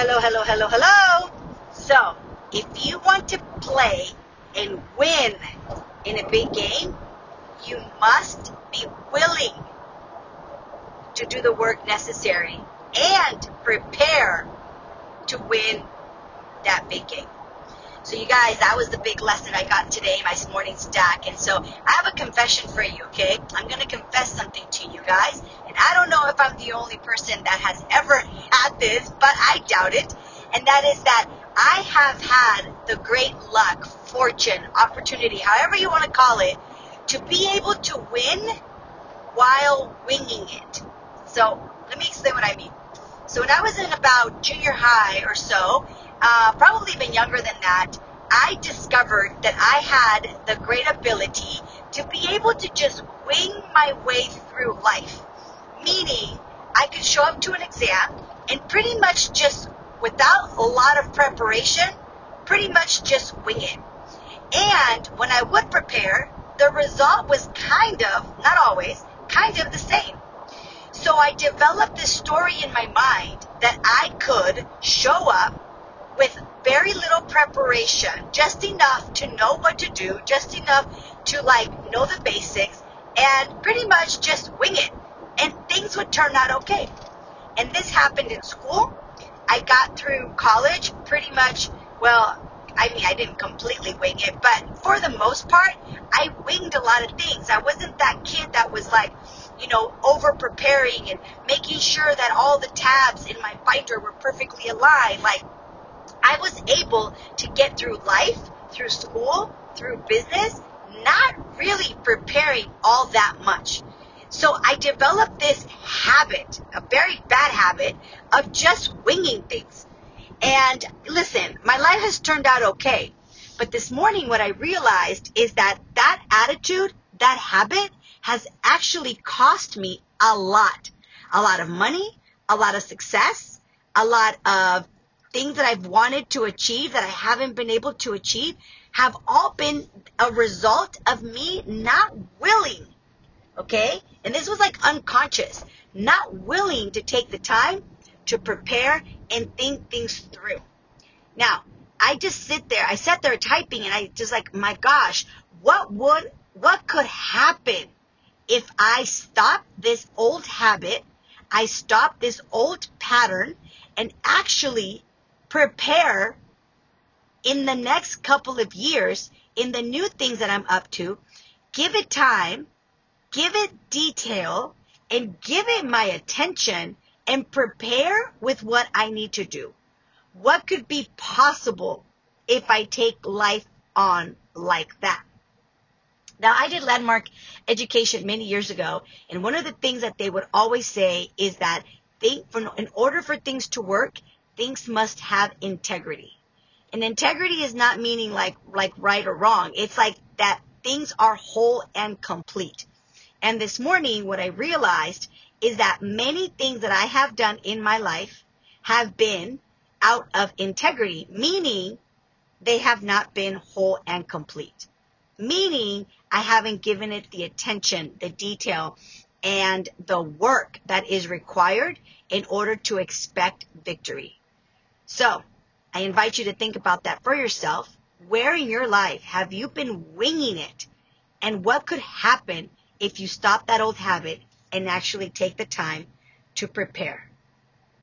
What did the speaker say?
Hello, hello, hello, hello. So, if you want to play and win in a big game, you must be willing to do the work necessary and prepare to win that big game. So you guys, that was the big lesson I got today, my morning stack. And so I have a confession for you, okay? I'm going to confess something to you guys. And I don't know if I'm the only person that has ever had this, but I doubt it. And that is that I have had the great luck, fortune, opportunity, however you want to call it, to be able to win while winging it. So let me explain what I mean. So when I was in about junior high or so, uh, probably even younger than that, I discovered that I had the great ability to be able to just wing my way through life. Meaning, I could show up to an exam and pretty much just, without a lot of preparation, pretty much just wing it. And when I would prepare, the result was kind of, not always, kind of the same. So I developed this story in my mind that I could show up with very little preparation, just enough to know what to do, just enough to like know the basics and pretty much just wing it. And things would turn out okay. And this happened in school. I got through college pretty much, well, I mean, I didn't completely wing it, but for the most part, I winged a lot of things. I wasn't that kid that was like, you know, over preparing and making sure that all the tabs in my binder were perfectly aligned. Like, I was able to get through life, through school, through business, not really preparing all that much. So I developed this habit, a very bad habit, of just winging things. And listen, my life has turned out okay. But this morning, what I realized is that that attitude, that habit, has actually cost me a lot. A lot of money, a lot of success, a lot of things that I've wanted to achieve that I haven't been able to achieve have all been a result of me not willing. Okay? And this was like unconscious, not willing to take the time to prepare and think things through. Now, I just sit there, I sat there typing and I just like, my gosh, what would, what could happen if I stop this old habit, I stop this old pattern and actually prepare in the next couple of years in the new things that I'm up to, give it time, give it detail, and give it my attention and prepare with what I need to do. What could be possible if I take life on like that? Now, I did landmark education many years ago, and one of the things that they would always say is that in order for things to work, things must have integrity. And integrity is not meaning like, like right or wrong. It's like that things are whole and complete. And this morning, what I realized is that many things that I have done in my life have been out of integrity, meaning they have not been whole and complete. Meaning I haven't given it the attention, the detail, and the work that is required in order to expect victory. So I invite you to think about that for yourself. Where in your life have you been winging it? And what could happen if you stop that old habit and actually take the time to prepare?